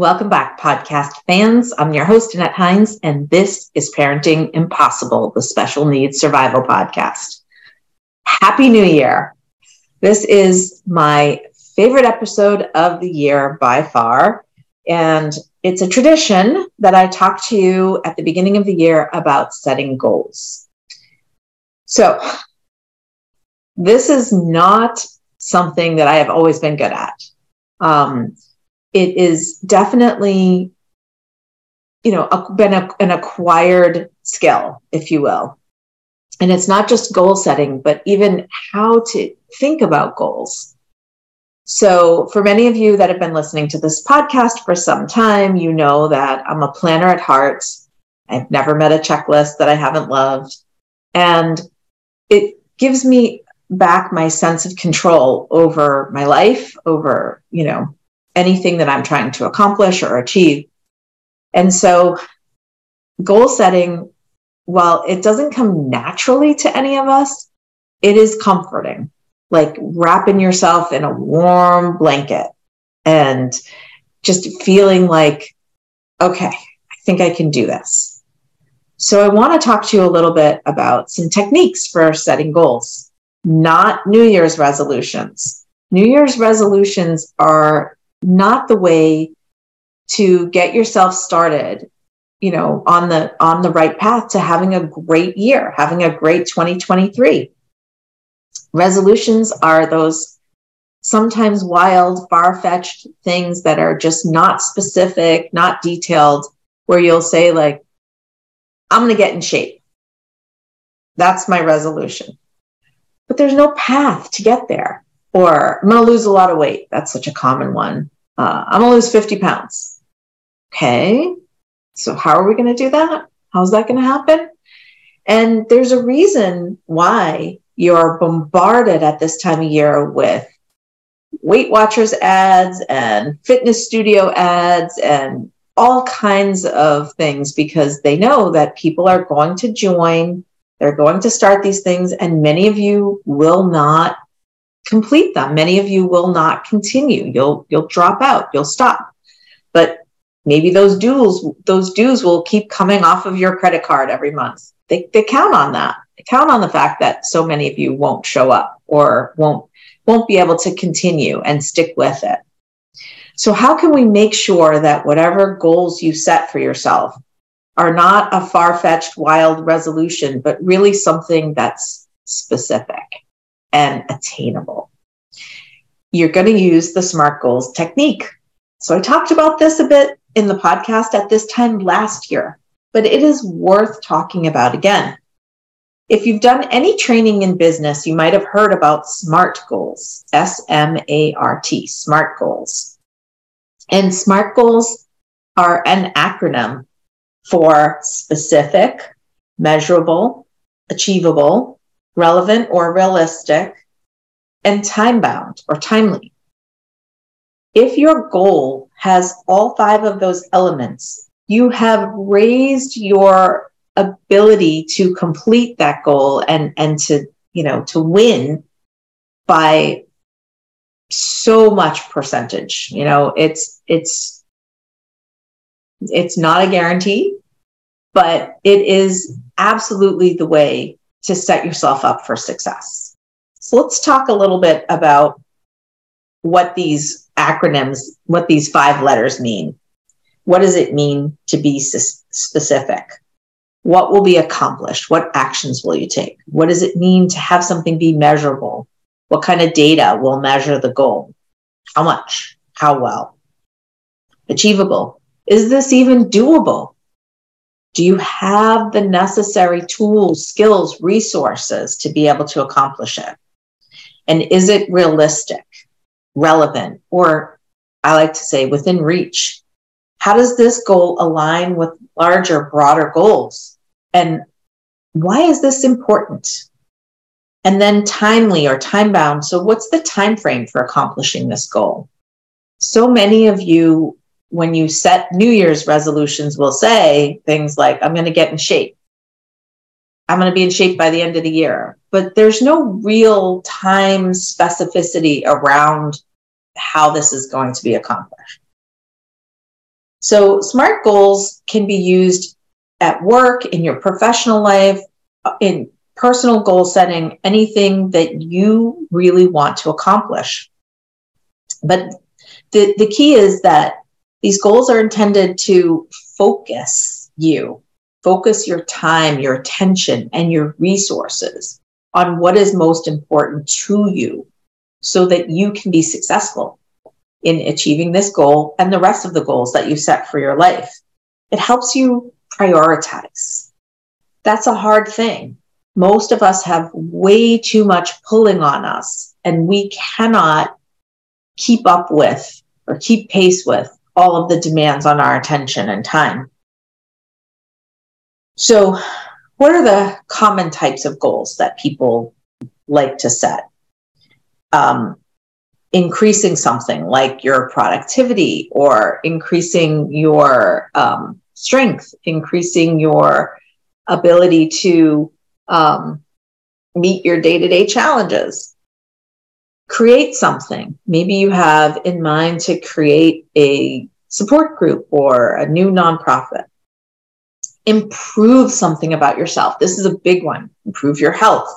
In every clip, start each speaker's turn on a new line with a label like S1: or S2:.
S1: Welcome back, podcast fans. I'm your host, Annette Hines, and this is Parenting Impossible, the Special Needs Survival Podcast. Happy New Year. This is my favorite episode of the year by far. And it's a tradition that I talk to you at the beginning of the year about setting goals. So, this is not something that I have always been good at. Um, it is definitely you know been a, an acquired skill if you will. And it's not just goal setting but even how to think about goals. So for many of you that have been listening to this podcast for some time you know that i'm a planner at heart. I've never met a checklist that i haven't loved. And it gives me back my sense of control over my life over you know anything that I'm trying to accomplish or achieve. And so, goal setting, while it doesn't come naturally to any of us, it is comforting, like wrapping yourself in a warm blanket and just feeling like, okay, I think I can do this. So, I want to talk to you a little bit about some techniques for setting goals, not New Year's resolutions. New Year's resolutions are not the way to get yourself started you know on the on the right path to having a great year having a great 2023 resolutions are those sometimes wild far-fetched things that are just not specific not detailed where you'll say like i'm going to get in shape. That's my resolution. But there's no path to get there or I'm going to lose a lot of weight. That's such a common one. Uh, I'm going to lose 50 pounds. Okay. So, how are we going to do that? How's that going to happen? And there's a reason why you're bombarded at this time of year with Weight Watchers ads and fitness studio ads and all kinds of things because they know that people are going to join, they're going to start these things, and many of you will not complete them. Many of you will not continue. You'll you'll drop out. You'll stop. But maybe those dues those dues will keep coming off of your credit card every month. They they count on that. They count on the fact that so many of you won't show up or won't won't be able to continue and stick with it. So how can we make sure that whatever goals you set for yourself are not a far-fetched wild resolution but really something that's specific? And attainable. You're going to use the SMART goals technique. So I talked about this a bit in the podcast at this time last year, but it is worth talking about again. If you've done any training in business, you might have heard about SMART goals, S M A R T, SMART goals. And SMART goals are an acronym for specific, measurable, achievable, relevant or realistic, and time bound or timely. If your goal has all five of those elements, you have raised your ability to complete that goal and, and to, you know, to win by so much percentage. You know, it's, it's, it's not a guarantee, but it is absolutely the way to set yourself up for success. So let's talk a little bit about what these acronyms, what these five letters mean. What does it mean to be specific? What will be accomplished? What actions will you take? What does it mean to have something be measurable? What kind of data will measure the goal? How much? How well? Achievable. Is this even doable? Do you have the necessary tools, skills, resources to be able to accomplish it? And is it realistic, relevant, or I like to say within reach? How does this goal align with larger, broader goals? And why is this important? And then timely or time bound. So what's the time frame for accomplishing this goal? So many of you when you set New Year's resolutions, will say things like, I'm going to get in shape. I'm going to be in shape by the end of the year. But there's no real time specificity around how this is going to be accomplished. So, SMART goals can be used at work, in your professional life, in personal goal setting, anything that you really want to accomplish. But the, the key is that these goals are intended to focus you, focus your time, your attention, and your resources on what is most important to you so that you can be successful in achieving this goal and the rest of the goals that you set for your life. It helps you prioritize. That's a hard thing. Most of us have way too much pulling on us, and we cannot keep up with or keep pace with all of the demands on our attention and time. So, what are the common types of goals that people like to set? Um, increasing something like your productivity or increasing your um, strength, increasing your ability to um, meet your day to day challenges. Create something. Maybe you have in mind to create a support group or a new nonprofit. Improve something about yourself. This is a big one. Improve your health,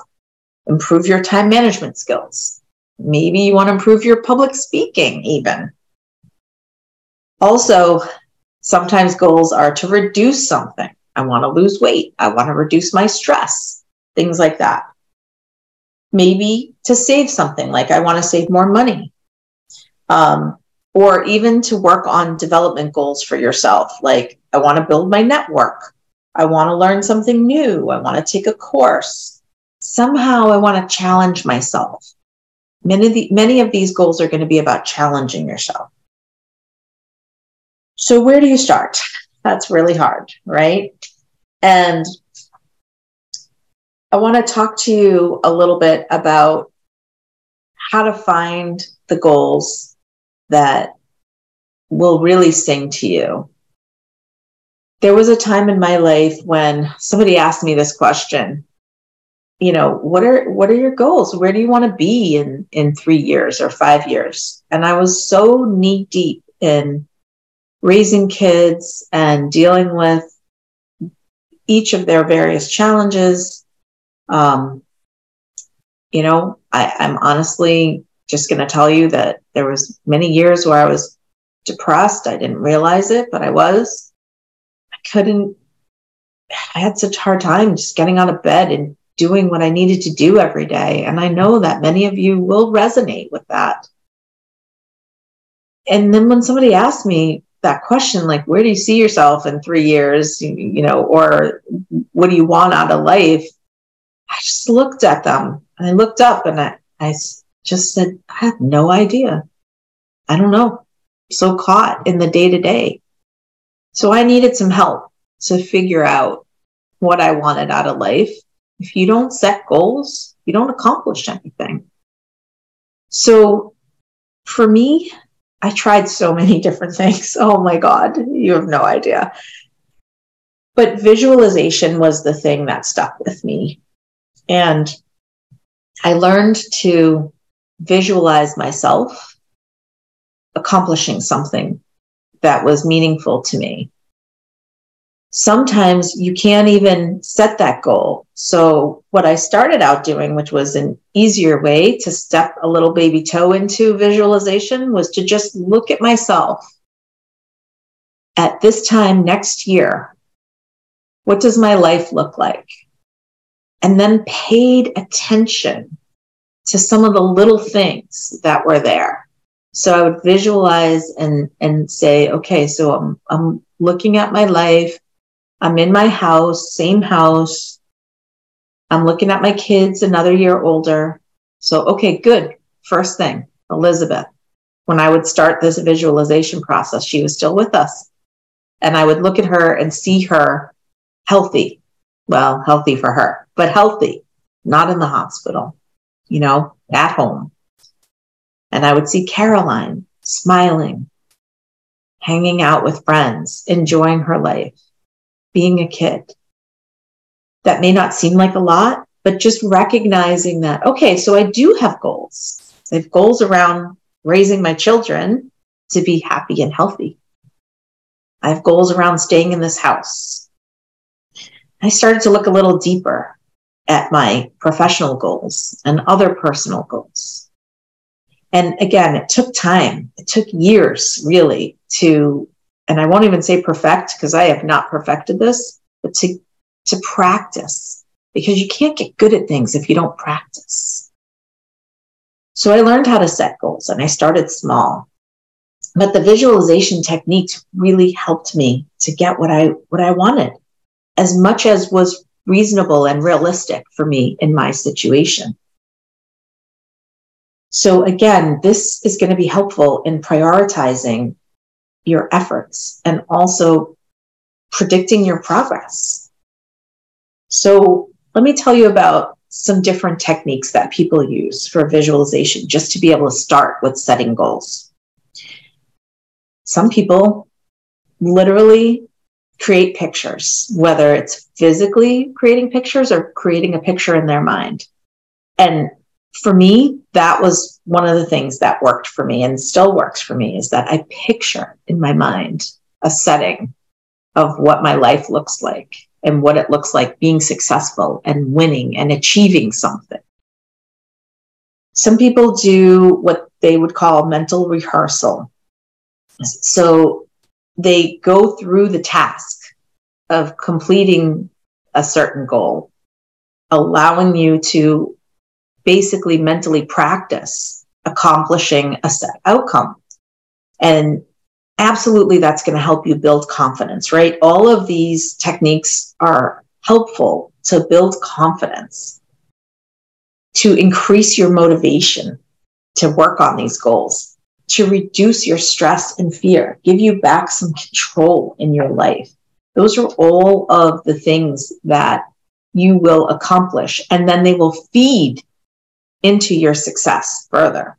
S1: improve your time management skills, Maybe you want to improve your public speaking, even. Also, sometimes goals are to reduce something. I want to lose weight. I want to reduce my stress, things like that. Maybe to save something, like I want to save more money. Um, or even to work on development goals for yourself, like I want to build my network. I want to learn something new. I want to take a course. Somehow I want to challenge myself. Many of, the, many of these goals are going to be about challenging yourself. So, where do you start? That's really hard, right? And I want to talk to you a little bit about how to find the goals that will really sing to you. There was a time in my life when somebody asked me this question you know what are what are your goals where do you want to be in in three years or five years and i was so knee deep in raising kids and dealing with each of their various challenges um, you know I, i'm honestly just going to tell you that there was many years where i was depressed i didn't realize it but i was i couldn't i had such a hard time just getting out of bed and doing what I needed to do every day. And I know that many of you will resonate with that. And then when somebody asked me that question, like, where do you see yourself in three years, you, know, or what do you want out of life? I just looked at them and I looked up and I, I just said, I have no idea. I don't know. I'm so caught in the day to day. So I needed some help to figure out what I wanted out of life if you don't set goals, you don't accomplish anything. So for me, I tried so many different things. Oh my God, you have no idea. But visualization was the thing that stuck with me. And I learned to visualize myself accomplishing something that was meaningful to me sometimes you can't even set that goal. So, what I started out doing, which was an easier way to step a little baby toe into visualization, was to just look at myself at this time next year. What does my life look like? And then paid attention to some of the little things that were there. So I would visualize and, and say, okay, so I'm, I'm looking at my life I'm in my house, same house. I'm looking at my kids, another year older. So, okay, good. First thing, Elizabeth. When I would start this visualization process, she was still with us. And I would look at her and see her healthy. Well, healthy for her, but healthy, not in the hospital, you know, at home. And I would see Caroline smiling, hanging out with friends, enjoying her life being a kid. That may not seem like a lot, but just recognizing that, okay, so I do have goals. I have goals around raising my children to be happy and healthy. I have goals around staying in this house. I started to look a little deeper at my professional goals and other personal goals. And again, it took time. It took years really to, and I won't even say perfect because I have not perfected this, but to, to practice because you can't get good at things if you don't practice. So I learned how to set goals and I started small. But the visualization techniques really helped me to get what I what I wanted as much as was reasonable and realistic for me in my situation. So again, this is going to be helpful in prioritizing your efforts and also predicting your progress. So let me tell you about some different techniques that people use for visualization just to be able to start with setting goals. Some people literally create pictures, whether it's physically creating pictures or creating a picture in their mind. And for me, that was one of the things that worked for me and still works for me is that I picture in my mind a setting of what my life looks like and what it looks like being successful and winning and achieving something. Some people do what they would call mental rehearsal. So they go through the task of completing a certain goal, allowing you to basically mentally practice accomplishing a set outcome. And absolutely that's going to help you build confidence, right? All of these techniques are helpful to build confidence, to increase your motivation to work on these goals, to reduce your stress and fear, give you back some control in your life. Those are all of the things that you will accomplish, and then they will feed into your success further.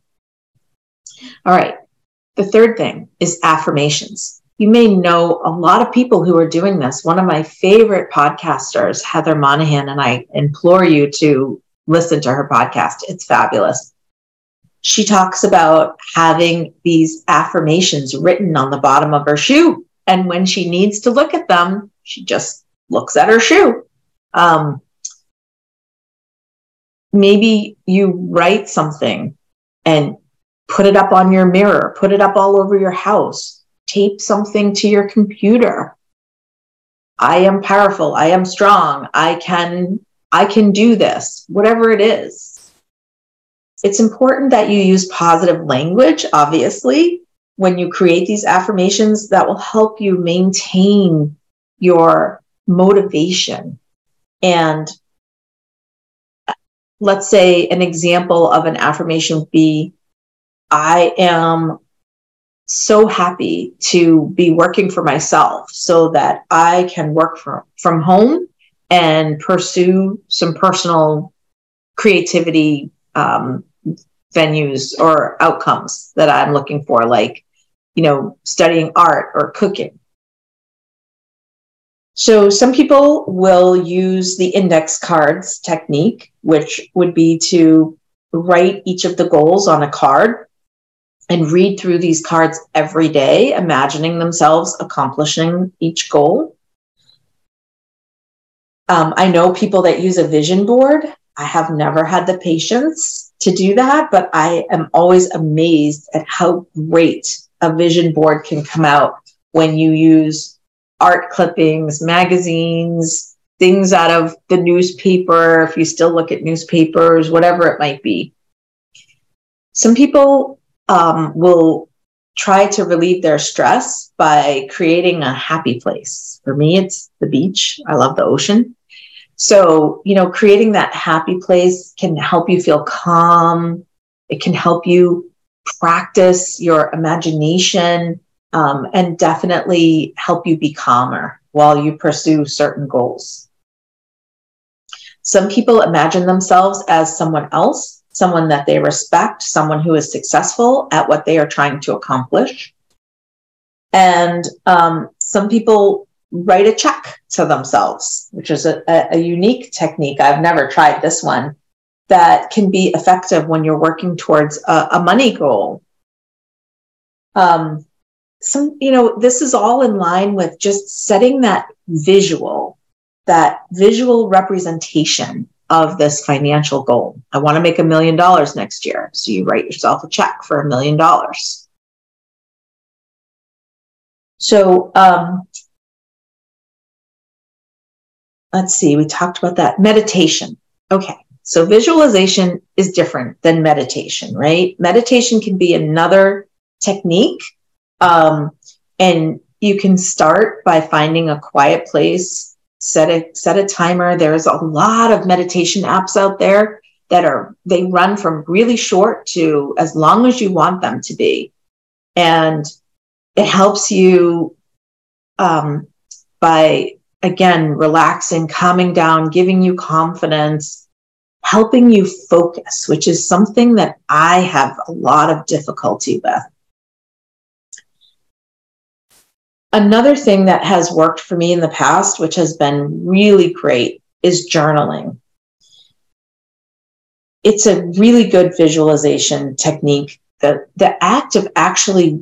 S1: All right. The third thing is affirmations. You may know a lot of people who are doing this. One of my favorite podcasters, Heather Monahan, and I implore you to listen to her podcast. It's fabulous. She talks about having these affirmations written on the bottom of her shoe. And when she needs to look at them, she just looks at her shoe. Um, maybe you write something and put it up on your mirror, put it up all over your house, tape something to your computer. I am powerful. I am strong. I can, I can do this, whatever it is. It's important that you use positive language, obviously, when you create these affirmations that will help you maintain your motivation. And let's say an example of an affirmation would be I am so happy to be working for myself so that I can work from, from home and pursue some personal creativity um, venues or outcomes that I'm looking for, like, you know, studying art or cooking. So some people will use the index cards technique, which would be to write each of the goals on a card and read through these cards every day, imagining themselves accomplishing each goal. Um, I know people that use a vision board. I have never had the patience to do that, but I am always amazed at how great a vision board can come out when you use art clippings, magazines, things out of the newspaper, if you still look at newspapers, whatever it might be. Some people um, will try to relieve their stress by creating a happy place. For me, it's the beach. I love the ocean. So, you know, creating that happy place can help you feel calm. It can help you practice your imagination um, and definitely help you be calmer while you pursue certain goals. Some people imagine themselves as someone else someone that they respect, someone who is successful at what they are trying to accomplish. And um, some people write a check to themselves, which is a, a, unique technique. I've never tried this one that can be effective when you're working towards a, a money goal. Um, some, you know, this is all in line with just setting that visual, that visual representation of this financial goal. I want to make a million dollars next year. So you write yourself a check for a million dollars. So, um, let's see, we talked about that. Meditation. Okay. So visualization is different than meditation, right? Meditation can be another technique. Um, and you can start by finding a quiet place, set a set a timer. There's a lot of meditation apps out there that are they run from really short to as long as you want them to be. And it helps you um, by again relaxing, calming down, giving you confidence helping you focus, which is something that I have a lot of difficulty with. Another thing that has worked for me in the past, which has been really great, is journaling. It's a really good visualization technique. The, the act of actually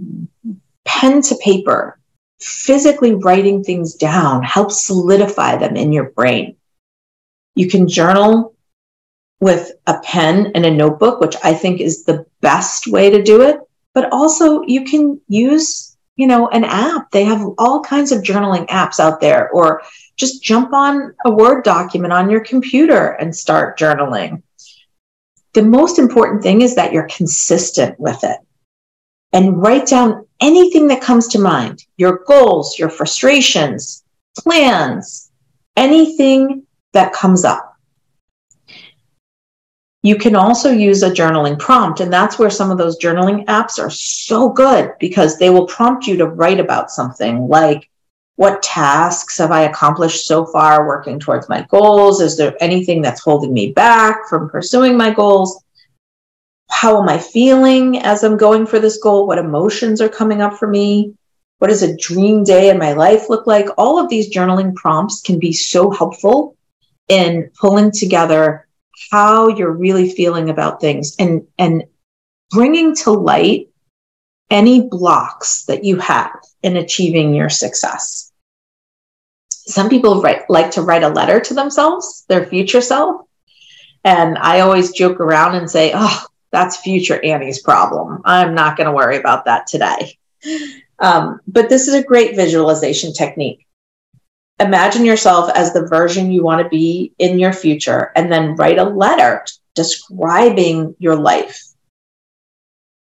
S1: pen to paper, physically writing things down helps solidify them in your brain. You can journal with a pen and a notebook, which I think is the best way to do it. But also, you can use, you know, an app. They have all kinds of journaling apps out there, or just jump on a Word document on your computer and start journaling. The most important thing is that you're consistent with it and write down anything that comes to mind your goals, your frustrations, plans, anything that comes up you can also use a journaling prompt, and that's where some of those journaling apps are so good because they will prompt you to write about something like what tasks have I accomplished so far working towards my goals? Is there anything that's holding me back from pursuing my goals? How am I feeling as I'm going for this goal? What emotions are coming up for me? What does a dream day in my life look like? All of these journaling prompts can be so helpful in pulling together how you're really feeling about things and and bringing to light any blocks that you have in achieving your success. Some people write, like to write a letter to themselves, their future self. And I always joke around and say, oh, that's future Annie's problem. I'm not going to worry about that today. Um, but this is a great visualization technique imagine yourself as the version you want to be in your future and then write a letter describing your life.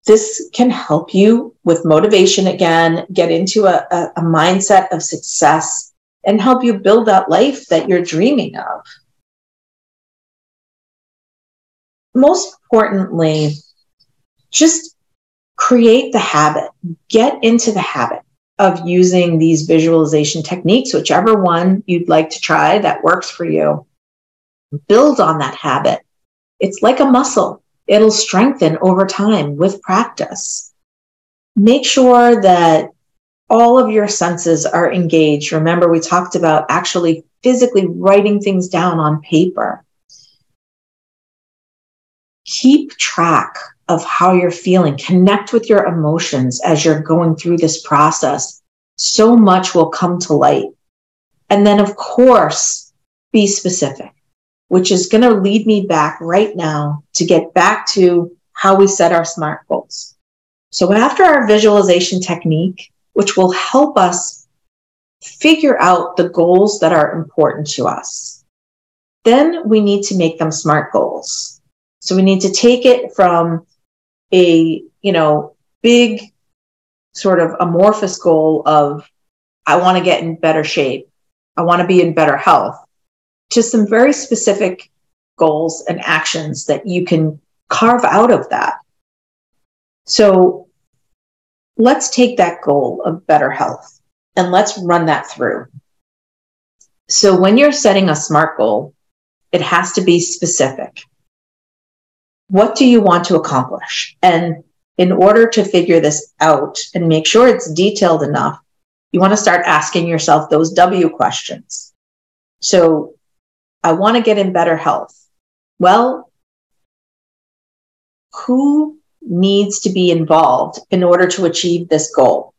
S1: This can help you with motivation again, get into a, a, a mindset of success, and help you build that life that you're dreaming of. Most importantly, just create the habit, get into the habit of using these visualization techniques, whichever one you'd like to try that works for you. Build on that habit. It's like a muscle, it'll strengthen over time with practice. Make sure that all of your senses are engaged. Remember, we talked about actually physically writing things down on paper. Keep track of how you're feeling. Connect with your emotions as you're going through this process. So much will come to light. And then, of course, be specific, which is going to lead me back right now to get back to how we set our SMART goals. So, after our visualization technique, which will help us figure out the goals that are important to us, then we need to make them SMART goals. So, we need to take it from a you know big sort of amorphous goal of i want to get in better shape. I want to be in better health to some very specific goals and actions that you can carve out of that. So let's take that goal of better health and let's run that through. So when you're setting a smart goal it has to be specific what do you want to accomplish? And in order to figure this out and make sure it's detailed enough, you want to start asking yourself those W questions. So, I want to get in better health. Well, who needs to be involved in order to achieve this goal?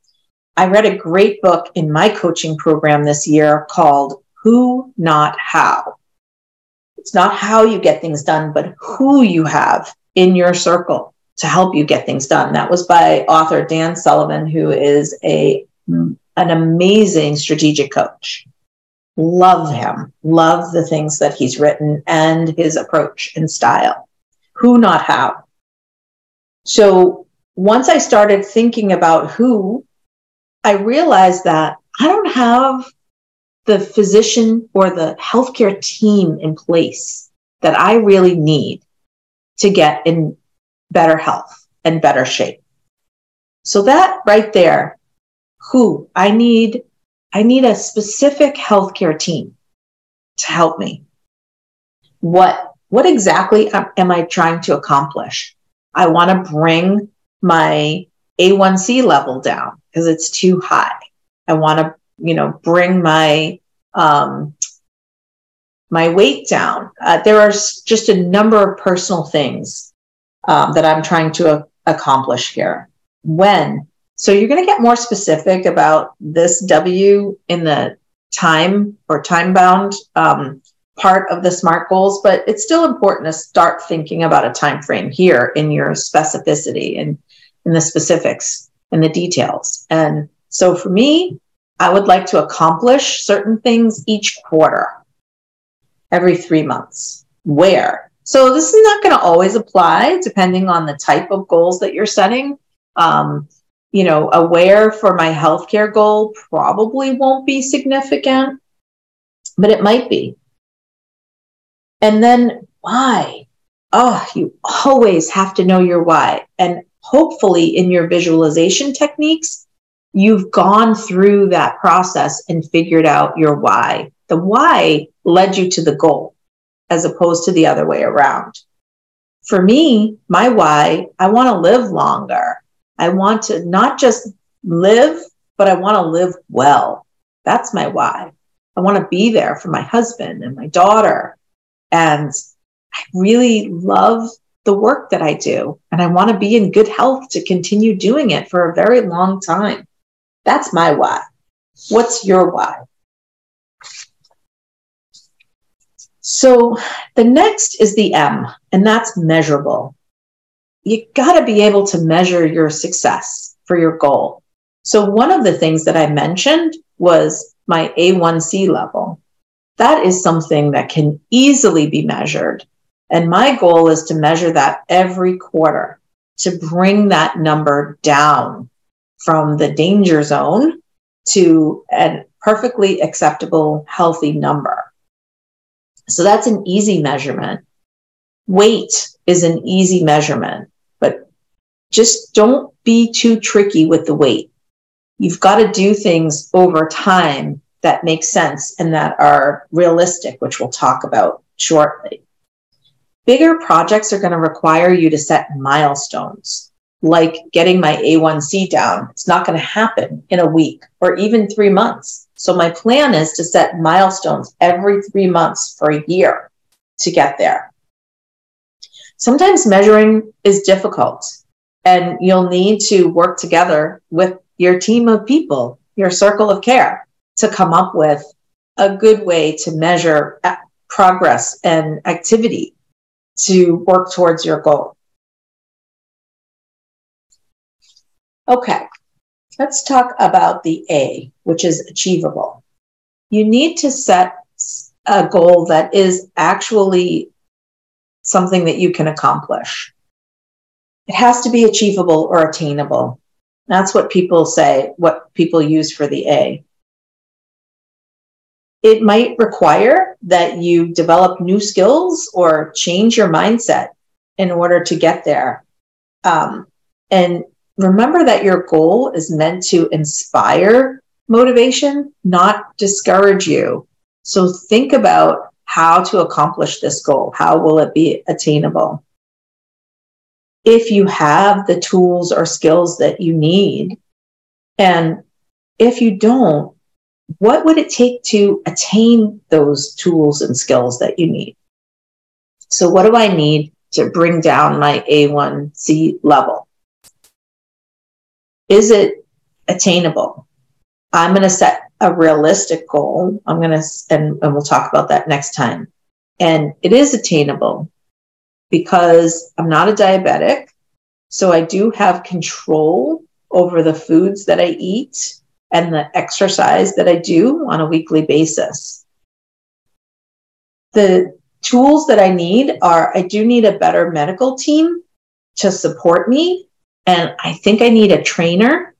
S1: I read a great book in my coaching program this year called Who Not How. It's not how you get things done, but who you have in your circle to help you get things done. That was by author Dan Sullivan, who is a an amazing strategic coach. Love him. Love the things that he's written and his approach and style. Who, not how. So once I started thinking about who, I realized that I don't have the physician or the healthcare team in place that I really need to get in better health and better shape. So that right there, who I need, I need a specific healthcare team to help me. What, what exactly am I trying to accomplish? I want to bring my A1C level down because it's too high. I want to, you know, bring my um, my weight down. Uh, there are just a number of personal things um, that I'm trying to a- accomplish here. When? So you're going to get more specific about this W in the time or time bound um, part of the SMART goals, but it's still important to start thinking about a time frame here in your specificity and in the specifics and the details. And so for me, I would like to accomplish certain things each quarter, every three months. Where? So this is not going to always apply depending on the type of goals that you're setting. Um, you know, aware for my healthcare goal probably won't be significant, but it might be. And then why? Oh, you always have to know your why. And hopefully in your visualization techniques, you've gone through that process and figured out your why. The why led you to the goal as opposed to the other way around. For me, my why, I want to live longer. I want to not just live, but I want to live well. That's my why. I want to be there for my husband and my daughter. And I really love the work that I do. And I want to be in good health to continue doing it for a very long time. That's my why. What's your why? So the next is the M, and that's measurable. You got to be able to measure your success for your goal. So one of the things that I mentioned was my A1C level. That is something that can easily be measured and my goal is to measure that every quarter to bring that number down from the danger zone to a perfectly acceptable, healthy number. So that's an easy measurement. Weight is an easy measurement, but just don't be too tricky with the weight. You've got to do things over time that make sense and that are realistic, which we'll talk about shortly. Bigger projects are going to require you to set milestones, like getting my A1C down. It's not going to happen in a week or even three months. So, my plan is to set milestones every three months for a year to get there. Sometimes measuring is difficult, and you'll need to work together with your team of people, your circle of care, to come up with a good way to measure uh, progress and activity to work towards your goal. Okay, let's talk about the A, which is achievable. You need to set a goal that is actually something that you can accomplish. It has to be achievable or attainable. That's what people say, what people use for the A. It might require that you develop new skills or change your mindset in order to get there. Um, and remember that your goal is meant to inspire motivation, not discourage you. So think about how to accomplish this goal. How will it be attainable? If you have the tools or skills that you need, and if you don't, what would it take to attain those tools and skills that you need? So, what do I need to bring down my A1C level? Is it attainable? I'm going to set a realistic goal. I'm going to, and, and we'll talk about that next time. And it is attainable because I'm not a diabetic. So I do have control over the foods that I eat and the exercise that I do on a weekly basis. The tools that I need are I do need a better medical team to support me. And I think I need a trainer.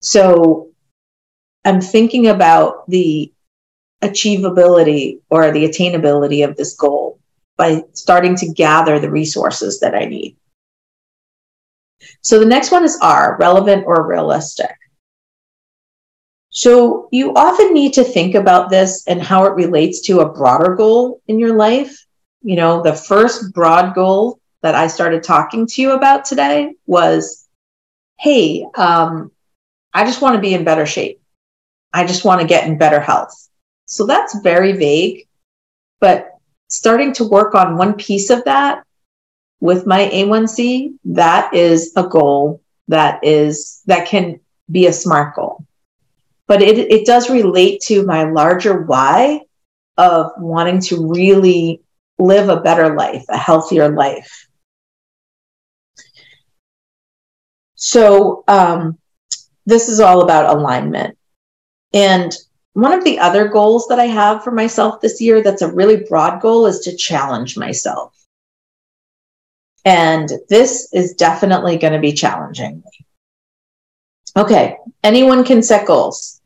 S1: So I'm thinking about the achievability or the attainability of this goal by starting to gather the resources that I need. So the next one is R, relevant or realistic. So you often need to think about this and how it relates to a broader goal in your life. You know, the first broad goal that I started talking to you about today was hey, um, I just want to be in better shape. I just want to get in better health. So that's very vague, but starting to work on one piece of that with my A1C, that is a goal that is that can be a smart goal. But it, it does relate to my larger why of wanting to really live a better life, a healthier life. So um, this is all about alignment. And one of the other goals that I have for myself this year that's a really broad goal is to challenge myself. And this is definitely going to be challenging. Okay, anyone can set goals,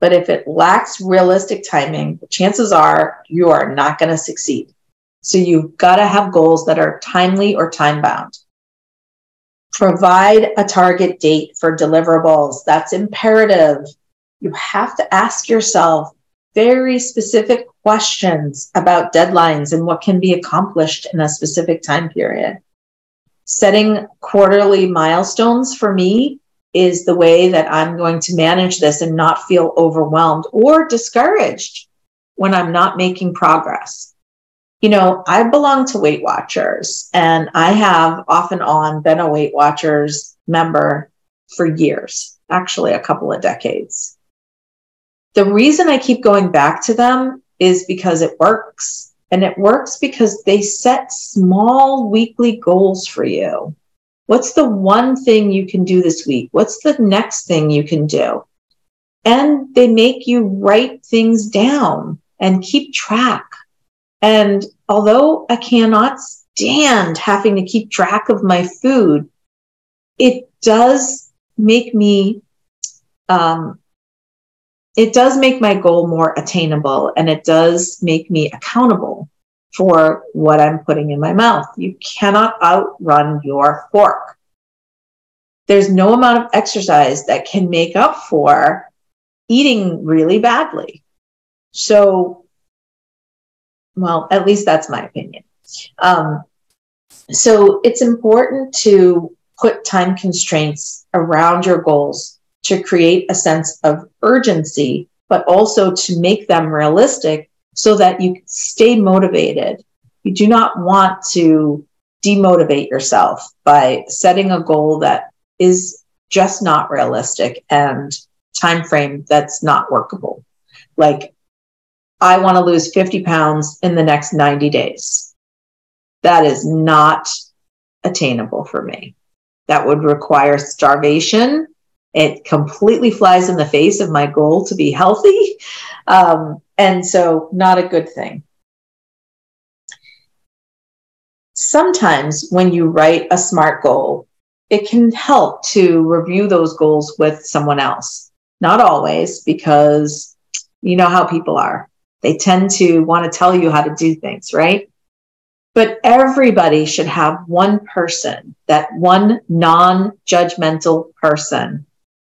S1: but if it lacks realistic timing, the chances are you are not going to succeed. So you've got to have goals that are timely or time bound. Provide a target date for deliverables. That's imperative. You have to ask yourself very specific questions about deadlines and what can be accomplished in a specific time period setting quarterly milestones for me is the way that I'm going to manage this and not feel overwhelmed or discouraged when I'm not making progress. You know, I belong to Weight Watchers and I have off and on been a Weight Watchers member for years, actually, a couple of decades. The reason I keep going back to them is because it works. And it works because they set small weekly goals for you. What's the one thing you can do this week? What's the next thing you can do? And they make you write things down and keep track. And although I cannot stand having to keep track of my food, it does make me um, it does make my goal more attainable and it does make me accountable for what I'm putting in my mouth. You cannot outrun your fork. There's no amount of exercise that can make up for eating really badly. So, well, at least that's my opinion. Um, so it's important to put time constraints around your goals to create a sense of urgency, but also to make them realistic so that you stay motivated. You do not want to demotivate yourself by setting a goal that is just not realistic and time frame that's not workable. Like I want to lose 50 pounds in the next 90 days. That is not attainable for me. That would require starvation it completely flies in the face of my goal to be healthy. Um, and so, not a good thing. Sometimes, when you write a SMART goal, it can help to review those goals with someone else. Not always, because you know how people are. They tend to want to tell you how to do things, right? But everybody should have one person, that one non judgmental person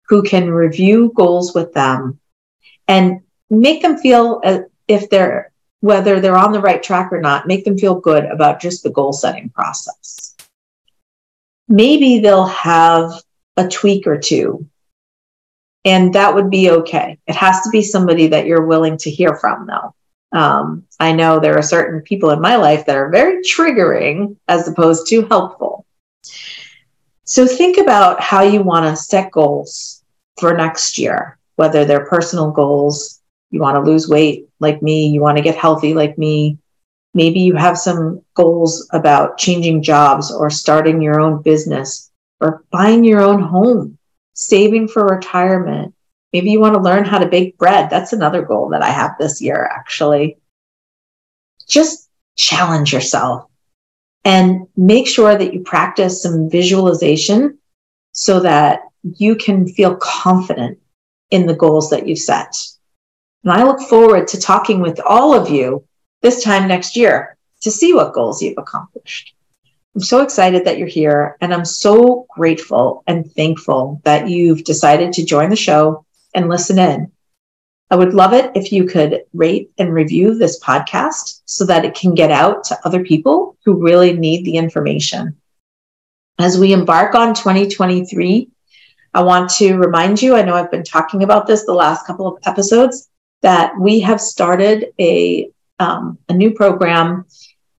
S1: who can review goals with them and make them feel uh, if they're whether they're on the right track or not, make them feel good about just the goal setting process. Maybe they'll have a tweak or two, and that would be okay. It has to be somebody that you're willing to hear from, though. Um, I know there are certain people in my life that are very triggering as opposed to helpful. So think about how you want to set goals for next year. whether they're personal goals, you want to lose weight like me, you want to get healthy like me. Maybe you have some goals about changing jobs or starting your own business or buying your own home, saving for retirement. Maybe you want to learn how to bake bread. That's another goal that I have this year, actually. Just challenge yourself and make sure that you practice some visualization so that you can feel confident in the goals that you've set. And I look forward to talking with all of you this time next year to see what goals you've accomplished. I'm so excited that you're here, and I'm so grateful and thankful that you've decided to join the show and listen in. I would love it if you could rate and review this podcast so that it can get out to other people who really need the information. As we embark on 2023, I want to remind you I know I've been talking about this the last couple of episodes that we have started a, um, a new program.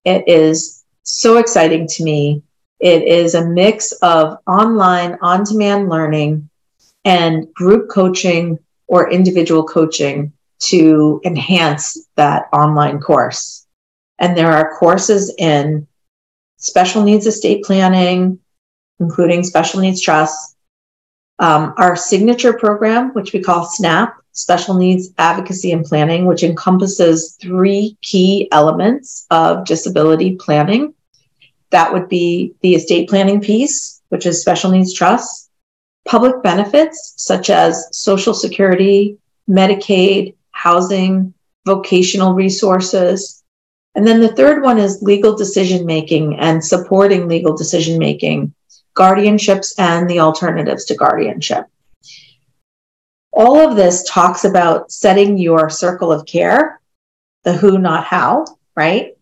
S1: It is so exciting to me. It is a mix of online, on demand learning and group coaching or individual coaching to enhance that online course. And there are courses in special needs estate planning, including special needs trusts, um, our signature program, which we call SNAP, Special Needs Advocacy and Planning, which encompasses three key elements of disability planning. That would be the estate planning piece, which is special needs trusts, public benefits such as Social Security, Medicaid, housing, vocational resources. And then the third one is legal decision making and supporting legal decision making guardianships and the alternatives to guardianship. All of this talks about setting your circle of care, the who, not how, right?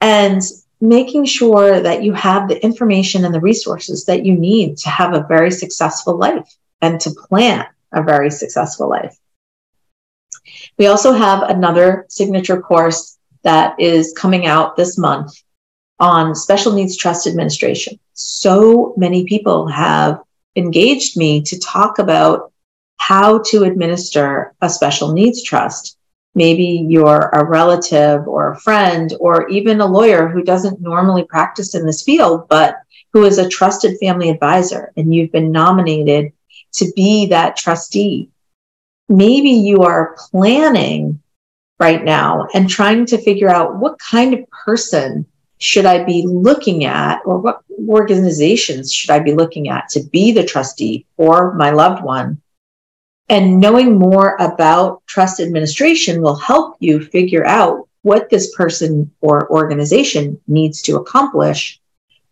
S1: And making sure that you have the information and the resources that you need to have a very successful life and to plan a very successful life. We also have another signature course that is coming out this month on special needs trust administration. So many people have engaged me to talk about how to administer a special needs trust. Maybe you're a relative or a friend or even a lawyer who doesn't normally practice in this field, but who is a trusted family advisor and you've been nominated to be that trustee. Maybe you are planning right now and trying to figure out what kind of person should I be looking at, or what organizations should I be looking at to be the trustee for my loved one? And knowing more about trust administration will help you figure out what this person or organization needs to accomplish.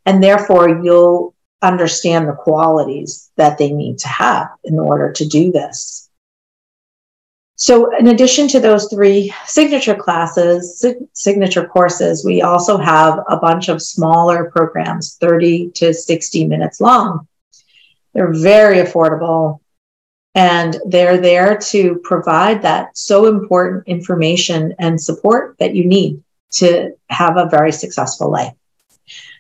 S1: And therefore, you'll understand the qualities that they need to have in order to do this. So, in addition to those three signature classes, signature courses, we also have a bunch of smaller programs, 30 to 60 minutes long. They're very affordable and they're there to provide that so important information and support that you need to have a very successful life.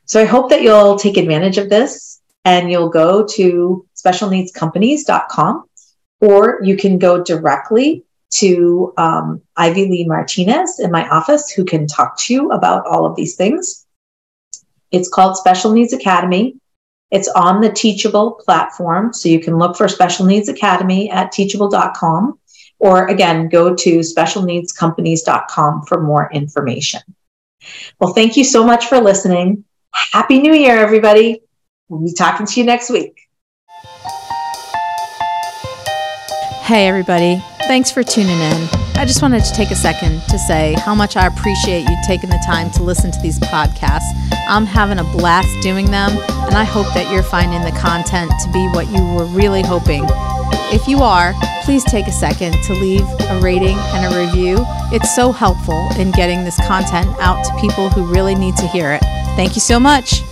S1: So, I hope that you'll take advantage of this and you'll go to specialneedscompanies.com or you can go directly to um, Ivy Lee Martinez in my office who can talk to you about all of these things. It's called Special Needs Academy. It's on the Teachable platform. So you can look for Special Needs Academy at teachable.com or again, go to specialneedscompanies.com for more information. Well, thank you so much for listening. Happy New Year, everybody. We'll be talking to you next week.
S2: Hey, everybody. Thanks for tuning in. I just wanted to take a second to say how much I appreciate you taking the time to listen to these podcasts. I'm having a blast doing them, and I hope that you're finding the content to be what you were really hoping. If you are, please take a second to leave a rating and a review. It's so helpful in getting this content out to people who really need to hear it. Thank you so much.